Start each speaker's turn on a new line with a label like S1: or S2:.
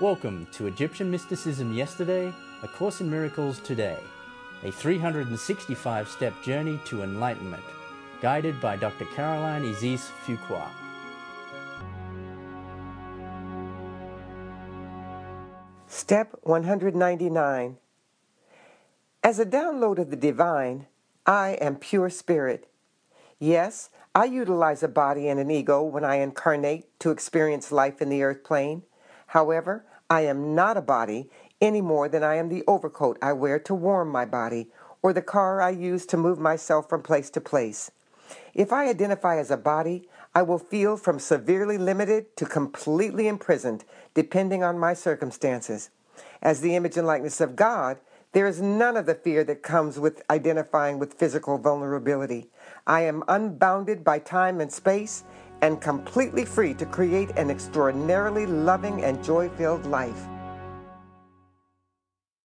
S1: Welcome to Egyptian Mysticism Yesterday, A Course in Miracles Today, a 365 step journey to enlightenment, guided by Dr. Caroline Isis Fuqua.
S2: Step 199 As a download of the divine, I am pure spirit. Yes, I utilize a body and an ego when I incarnate to experience life in the earth plane. However, I am not a body any more than I am the overcoat I wear to warm my body or the car I use to move myself from place to place. If I identify as a body, I will feel from severely limited to completely imprisoned, depending on my circumstances. As the image and likeness of God, there is none of the fear that comes with identifying with physical vulnerability. I am unbounded by time and space and completely free to create an extraordinarily loving and joy filled life.